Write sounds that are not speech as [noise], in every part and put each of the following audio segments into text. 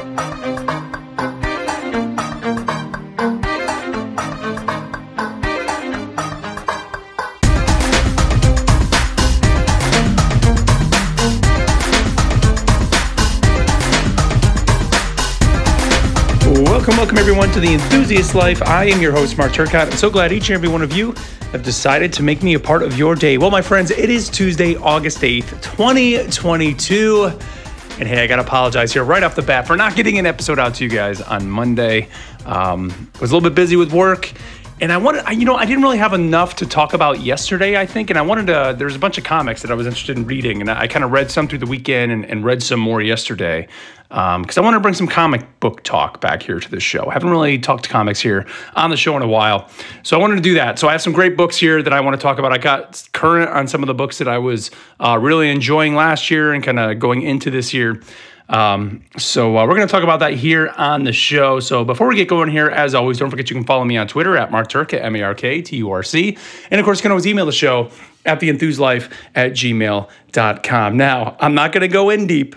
Welcome, welcome everyone to the Enthusiast Life. I am your host, Mark Turcott. I'm so glad each and every one of you have decided to make me a part of your day. Well, my friends, it is Tuesday, August 8th, 2022. And hey, I gotta apologize here right off the bat for not getting an episode out to you guys on Monday. Um, was a little bit busy with work and I wanted, I, you know, I didn't really have enough to talk about yesterday, I think, and I wanted to. There's a bunch of comics that I was interested in reading, and I, I kind of read some through the weekend and, and read some more yesterday because um, I want to bring some comic book talk back here to the show. I haven't really talked to comics here on the show in a while, so I wanted to do that. So I have some great books here that I want to talk about. I got current on some of the books that I was uh, really enjoying last year and kind of going into this year. Um, so uh, we're going to talk about that here on the show. So before we get going here, as always, don't forget you can follow me on Twitter at Mark Turk at M-A-R-K-T-U-R-C. And of course, you can always email the show at theenthuslife at gmail.com. Now, I'm not going to go in deep,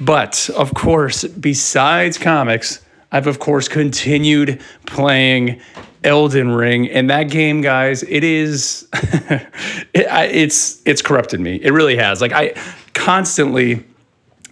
but of course, besides comics, I've of course continued playing Elden Ring, and that game, guys, it is, [laughs] it, it's it's corrupted me. It really has. Like I constantly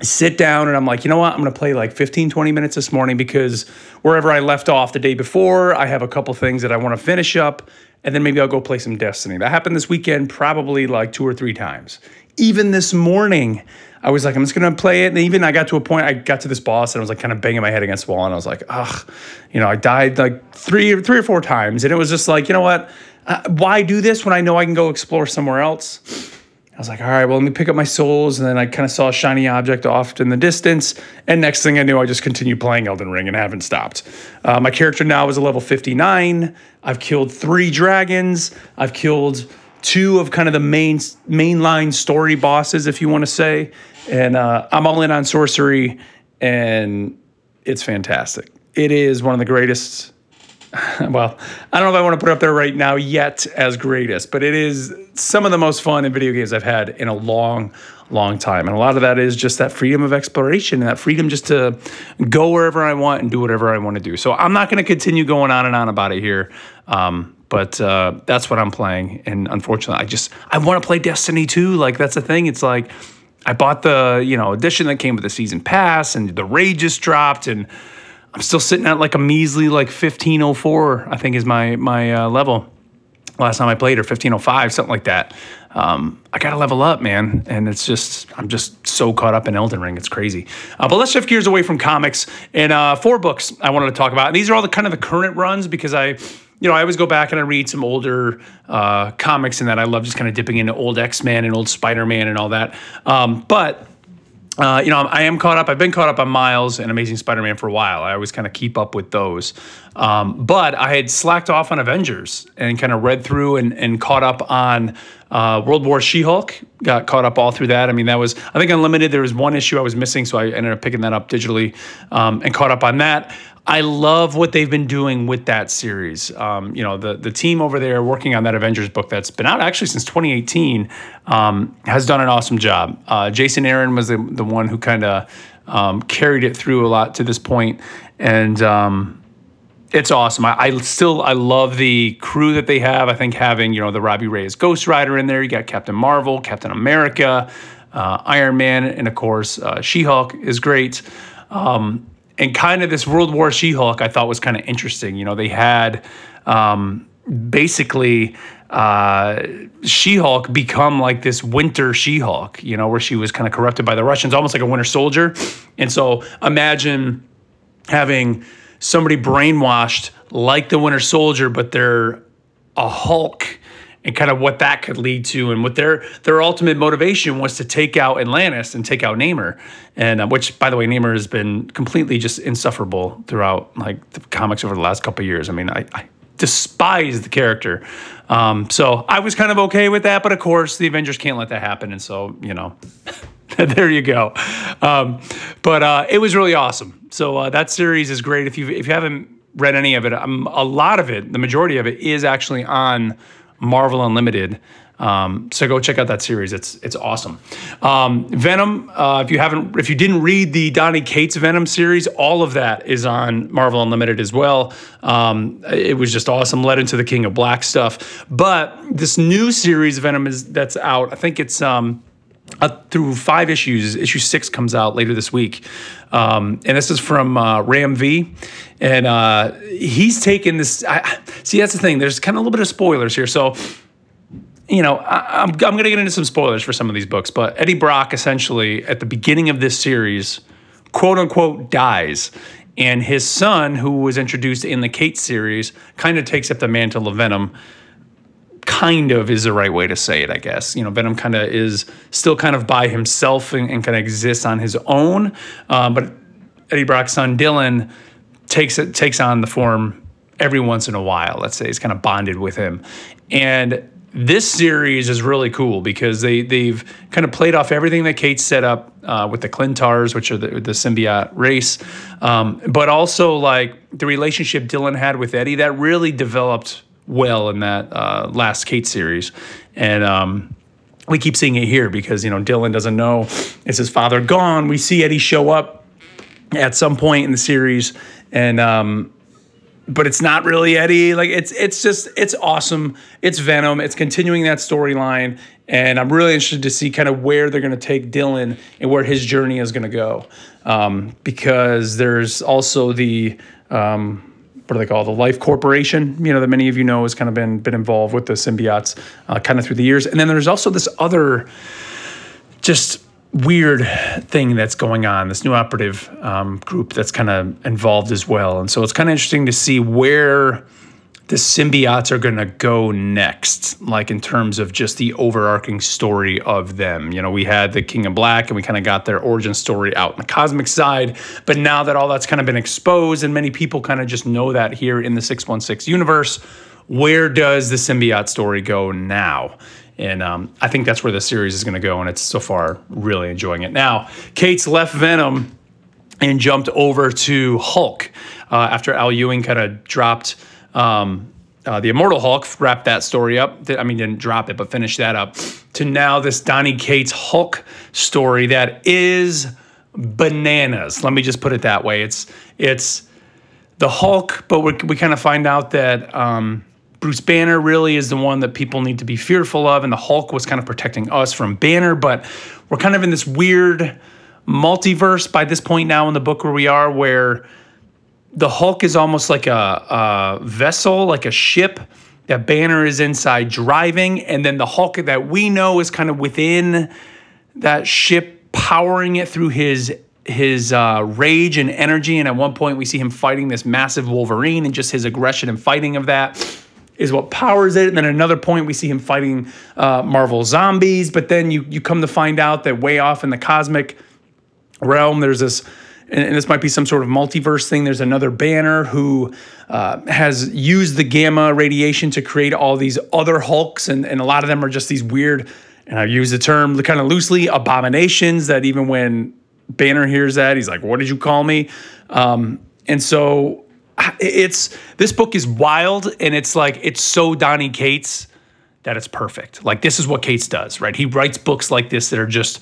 sit down and I'm like, you know what? I'm going to play like 15, 20 minutes this morning because wherever I left off the day before, I have a couple things that I want to finish up. And then maybe I'll go play some Destiny. That happened this weekend probably like two or three times. Even this morning, I was like, I'm just gonna play it. And even I got to a point, I got to this boss and I was like kind of banging my head against the wall. And I was like, ugh, you know, I died like three, or three or four times. And it was just like, you know what? Uh, why do this when I know I can go explore somewhere else? I was like, all right, well, let me pick up my souls. And then I kind of saw a shiny object off in the distance. And next thing I knew, I just continued playing Elden Ring and haven't stopped. Uh, my character now is a level 59. I've killed three dragons. I've killed two of kind of the main mainline story bosses, if you want to say. And uh, I'm all in on sorcery, and it's fantastic. It is one of the greatest [laughs] well, I don't know if I want to put it up there right now yet as greatest, but it is some of the most fun in video games I've had in a long, long time. And a lot of that is just that freedom of exploration and that freedom just to go wherever I want and do whatever I want to do. So I'm not going to continue going on and on about it here. Um, but uh, that's what I'm playing. And unfortunately, I just, I want to play Destiny 2. Like, that's the thing. It's like, I bought the, you know, edition that came with the season pass and the raid just dropped and, I'm still sitting at like a measly like 1504, I think is my my uh, level. Last time I played or 1505, something like that. Um, I gotta level up, man, and it's just I'm just so caught up in Elden Ring, it's crazy. Uh, but let's shift gears away from comics and uh, four books I wanted to talk about. And these are all the kind of the current runs because I you know, I always go back and I read some older uh, comics and that I love just kind of dipping into old X Men and old Spider Man and all that. Um, but uh, you know, I am caught up. I've been caught up on Miles and Amazing Spider-Man for a while. I always kind of keep up with those. Um, but I had slacked off on Avengers and kind of read through and, and caught up on uh, World War She-Hulk. Got caught up all through that. I mean, that was I think Unlimited. There was one issue I was missing, so I ended up picking that up digitally um, and caught up on that. I love what they've been doing with that series. Um, you know, the the team over there working on that Avengers book that's been out actually since 2018 um, has done an awesome job. Uh, Jason Aaron was the, the one who kind of um, carried it through a lot to this point, and um, it's awesome. I, I, still I love the crew that they have. I think having you know the Robbie Reyes Ghost Rider in there, you got Captain Marvel, Captain America, uh, Iron Man, and of course uh, She Hulk is great. Um, and kind of this World War She-Hulk I thought was kind of interesting. You know, they had um, basically uh, She-Hulk become like this Winter She-Hulk, you know, where she was kind of corrupted by the Russians, almost like a Winter Soldier. And so imagine having somebody brainwashed like the Winter Soldier, but they're a Hulk and kind of what that could lead to, and what their their ultimate motivation was to take out Atlantis and take out Namor, and uh, which, by the way, Namor has been completely just insufferable throughout like the comics over the last couple years. I mean, I, I despise the character, um, so I was kind of okay with that. But of course, the Avengers can't let that happen, and so you know. [laughs] there you go. Um, but uh, it was really awesome. So uh, that series is great. If you if you haven't read any of it, um, a lot of it, the majority of it, is actually on Marvel Unlimited. Um, so go check out that series. It's it's awesome. Um, Venom. Uh, if you haven't, if you didn't read the Donny Cates Venom series, all of that is on Marvel Unlimited as well. Um, it was just awesome. Led into the King of Black stuff. But this new series Venom is that's out. I think it's um, uh, through five issues. Issue six comes out later this week, um, and this is from uh, Ram V, and uh, he's taken this. I, see, that's the thing. There's kind of a little bit of spoilers here, so you know, I, I'm, I'm going to get into some spoilers for some of these books, but Eddie Brock essentially at the beginning of this series, quote unquote, dies. And his son, who was introduced in the Cates series, kind of takes up the mantle of Venom. Kind of is the right way to say it, I guess. You know, Venom kind of is still kind of by himself and, and kind of exists on his own. Um, but Eddie Brock's son, Dylan, takes it takes on the form every once in a while. Let's say he's kind of bonded with him, and this series is really cool because they they've kind of played off everything that Cates set up uh, with the Klyntars, which are the, the symbiote race, um, but also like the relationship Dylan had with Eddie that really developed well in that uh, last Cates series, and. Um, we keep seeing it here because you know Dylan doesn't know is his father gone. We see Eddie show up at some point in the series, and um, but it's not really Eddie. Like it's it's just it's awesome. It's Venom. It's continuing that storyline, and I'm really interested to see kind of where they're going to take Dylan and where his journey is going to go, um, because there's also the um, what do they call the Life Corporation? You know that many of you know has kind of been been involved with the symbiotes uh, kind of through the years, and then there's also this other just weird thing that's going on, this new operative um, group that's kind of involved as well. And so it's kind of interesting to see where the symbiotes are going to go next, like in terms of just the overarching story of them. You know, we had the King of Black and we kind of got their origin story out in the cosmic side. But now that all that's kind of been exposed and many people kind of just know that here in the 616 universe, where does the symbiote story go now? And um, I think that's where the series is going to go. And it's so far really enjoying it. Now, Cates left Venom and jumped over to Hulk uh, after Al Ewing kind of dropped um, uh, the Immortal Hulk, wrapped that story up. I mean, didn't drop it, but finished that up. To now this Donny Cates Hulk story that is bananas. Let me just put it that way. It's it's the Hulk, but we, we kind of find out that um, Bruce Banner really is the one that people need to be fearful of, and the Hulk was kind of protecting us from Banner. But we're kind of in this weird multiverse by this point now in the book where we are, where the Hulk is almost like a, a vessel, like a ship that Banner is inside driving, and then the Hulk that we know is kind of within that ship, powering it through his his uh, rage and energy. And at one point, we see him fighting this massive Wolverine, and just his aggression and fighting of that is what powers it. And then another point, we see him fighting uh, Marvel zombies. But then you you come to find out that way off in the cosmic realm, there's this. And this might be some sort of multiverse thing. There's another banner who uh, has used the gamma radiation to create all these other Hulks, and, and a lot of them are just these weird, and I use the term kind of loosely, abominations that even when Banner hears that, he's like, What did you call me? Um, and so it's this book is wild and it's like it's so Donny Cates that it's perfect. Like this is what Cates does, right? He writes books like this that are just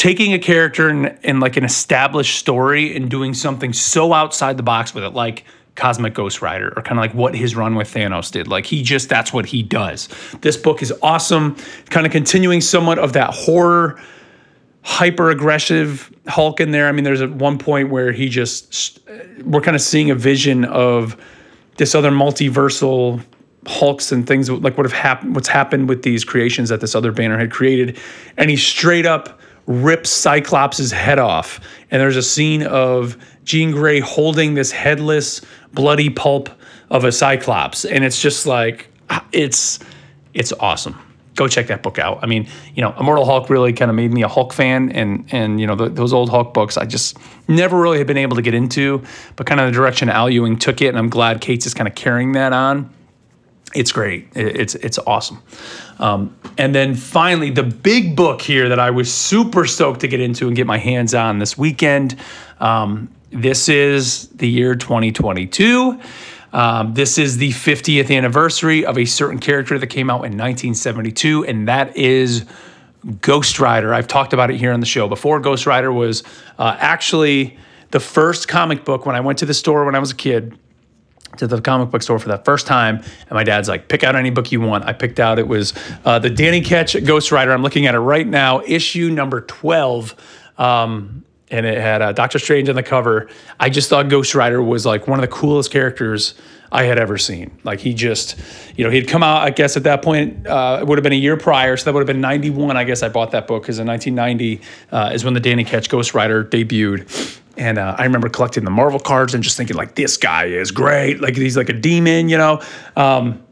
taking a character and, like an established story and doing something so outside the box with it, like Cosmic Ghost Rider, or kind of like what his run with Thanos did. Like he just that's what he does. This book is awesome, kind of continuing somewhat of that horror hyper aggressive Hulk in there. I mean, there's at one point where he just we're kind of seeing a vision of this other multiversal Hulks and things like what have happened, what's happened with these creations that this other banner had created, and he straight up rips Cyclops' head off. And there's a scene of Jean Grey holding this headless, bloody pulp of a Cyclops, and it's just like uh, it's it's awesome go check that book out. I mean, you know, Immortal Hulk really kind of made me a Hulk fan, and and you know the, those old Hulk books I just never really have been able to get into, but kind of the direction Al Ewing took it, and I'm glad Cates is kind of carrying that on. It's great. It's it's awesome. Um, and then finally, the big book here that I was super stoked to get into and get my hands on this weekend. Um, this is the year 2022. Um, this is the 50th anniversary of a certain character that came out in 1972, and that is Ghost Rider. I've talked about it here on the show before. Ghost Rider was uh, actually the first comic book when I went to the store when I was a kid to the comic book store for that first time, and my dad's like, "Pick out any book you want." I picked out it was uh, the Danny Ketch Ghost Rider. I'm looking at it right now, issue number twelve. Um, and it had uh, Doctor Strange on the cover. I just thought Ghost Rider was like one of the coolest characters I had ever seen. Like he just, you know, he'd come out. I guess at that point, uh, it would have been a year prior, so that would have been '91. I guess I bought that book because in 1990 uh, is when the Danny Ketch Ghost Rider debuted. And uh, I remember collecting the Marvel cards and just thinking like, this guy is great. Like he's like a demon, you know. Um,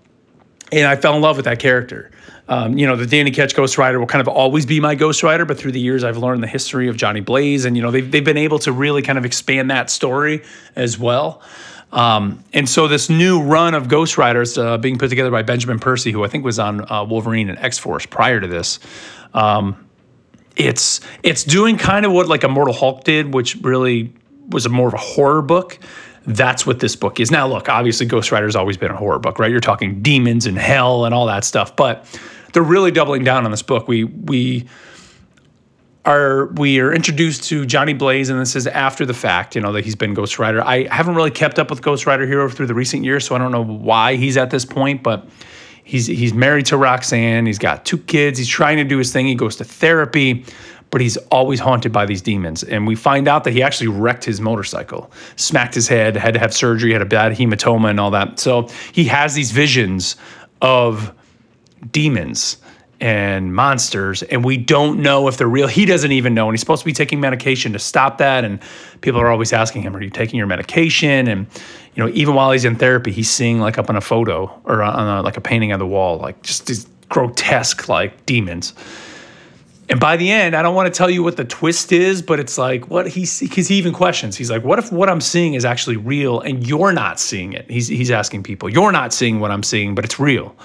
and I fell in love with that character. Um, you know, the Danny Ketch Ghost Rider will kind of always be my Ghost Rider, but through the years, I've learned the history of Johnny Blaze, and you know, they've they've been able to really kind of expand that story as well. Um, and so this new run of Ghost Riders uh, being put together by Benjamin Percy, who I think was on uh, Wolverine and X Force prior to this. Um, it's it's doing kind of what like Immortal Hulk did, which really was a more of a horror book. That's what this book is. Now, look, obviously, Ghost Rider's always been a horror book, right? You're talking demons and hell and all that stuff, but they're really doubling down on this book. We we are we are introduced to Johnny Blaze, and this is after the fact, you know, that he's been Ghost Rider. I haven't really kept up with Ghost Rider Hero through the recent years, so I don't know why he's at this point, but he's he's married to Roxanne. He's got two kids. He's trying to do his thing. He goes to therapy, but he's always haunted by these demons. And we find out that he actually wrecked his motorcycle, smacked his head, had to have surgery, had a bad hematoma, and all that. So he has these visions of demons and monsters and we don't know if they're real. He doesn't even know and he's supposed to be taking medication to stop that and people are always asking him are you taking your medication? And you know even while he's in therapy he's seeing like up on a photo or uh, on a, like a painting on the wall like just these grotesque like demons. And by the end i don't want to tell you what the twist is but it's like what he because he even questions. He's like what if what i'm seeing is actually real and you're not seeing it? He's, he's asking people you're not seeing what i'm seeing but it's real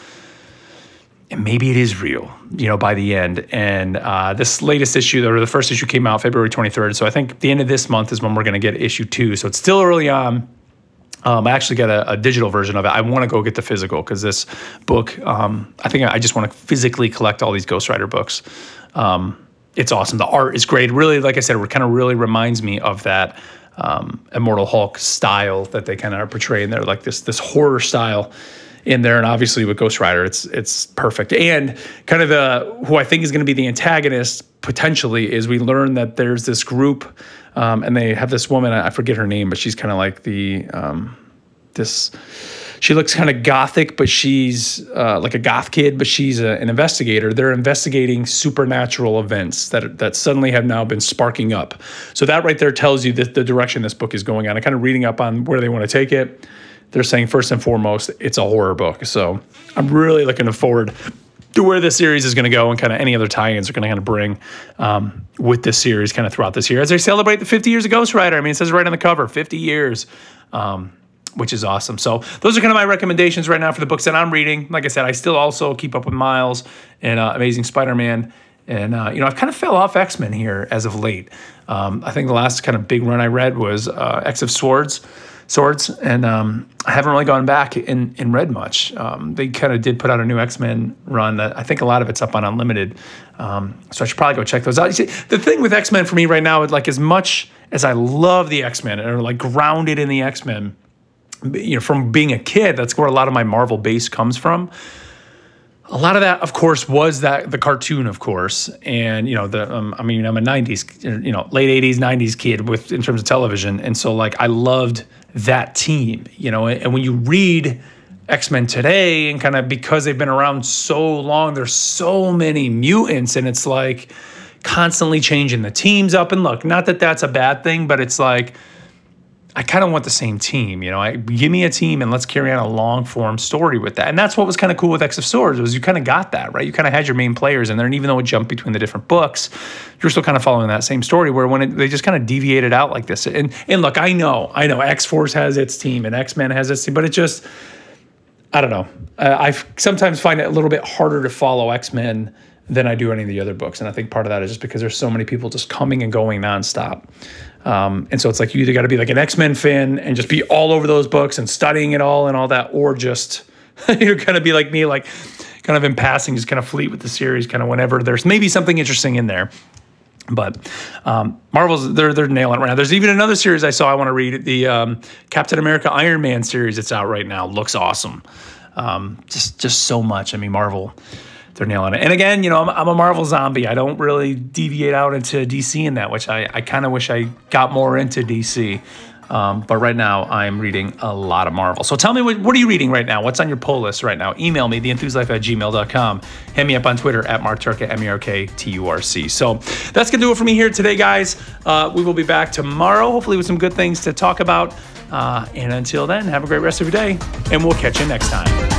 and maybe it is real, you know, by the end. And uh, this latest issue, or the first issue came out February 23rd. So I think the end of this month is when we're going to get issue two. So it's still early on. Um, I actually got a, a, digital version of it. I want to go get the physical because this book, um, I think I just want to physically collect all these Ghost Rider books. Um, it's awesome. The art is great. Really, like I said, it kind of really reminds me of that um, Immortal Hulk style that they kind of are portraying there, like this this horror style in there, and obviously with Ghost Rider, it's it's perfect. And kind of the who I think is going to be the antagonist potentially is we learn that there's this group, um, and they have this woman. I forget her name, but she's kind of like the um, this. She looks kind of gothic, but she's uh, like a goth kid, but she's a, an investigator. They're investigating supernatural events that that suddenly have now been sparking up. So that right there tells you that the direction this book is going on. I'm kind of reading up on where they want to take it they're saying first and foremost it's a horror book. So I'm really looking forward to where this series is going to go and kind of any other tie-ins are going to kind of bring um, with this series kind of throughout this year as they celebrate the 50 years of Ghost Rider. I mean, it says right on the cover, 50 years. Um, which is awesome. So those are kind of my recommendations right now for the books that I'm reading. Like I said, I still also keep up with Miles and uh, Amazing Spider-Man, and uh, you know I've kind of fell off X Men here as of late. Um, I think the last kind of big run I read was uh, X of Swords swords, and um, I haven't really gone back and, and read much. Um, they kind of did put out a new X Men run that I think a lot of it's up on Unlimited, um, so I should probably go check those out. See, the thing with X Men for me right now, is like as much as I love the X Men and are like grounded in the X Men, you know, from being a kid, that's where a lot of my Marvel base comes from a lot of that, of course, was that the cartoon, of course, and you know, the um, I mean, I'm a '90s, you know, late '80s, '90s kid with in terms of television, and so like I loved that team, you know, and when you read X Men today, and kind of because they've been around so long, there's so many mutants, and it's like constantly changing the teams up. And look, not that that's a bad thing, but it's like I kind of want the same team, you know. I give me a team and let's carry on a long form story with that. And that's what was kind of cool with X of Swords was you kind of got that, right? You kind of had your main players in there, and even though it jumped between the different books, you're still kind of following that same story. Where when it, they just kind of deviated out like this, and and look, I know, I know, X Force has its team and X Men has its team, but it just, I don't know. Uh, I sometimes find it a little bit harder to follow X Men than I do any of the other books. And I think part of that is just because there's so many people just coming and going nonstop. Um, and so it's like you either got to be like an X Men fan and just be all over those books and studying it all and all that, or just [laughs] you're going to be like me, like kind of in passing, just kind of fleet with the series, kind of whenever there's maybe something interesting in there. But um, Marvel's they're they're nailing it right now. There's even another series I saw I want to read the um, Captain America Iron Man series. It's out right now. Looks awesome. Um, just just so much. I mean Marvel they're nailing it. And again, you know, I'm, I'm, a Marvel zombie. I don't really deviate out into DC in that, which I, I kind of wish I got more into DC. Um, but right now, I'm reading a lot of Marvel. So tell me, what, what are you reading right now? What's on your pull list right now? Email me, theenthuslife at gmail.com. Hit me up on Twitter at markturca, M-E-R-K-T-U-R-C. So that's going to do it for me here today, guys. Uh, we will be back tomorrow, hopefully with some good things to talk about. Uh, and until then, have a great rest of your day, and we'll catch you next time.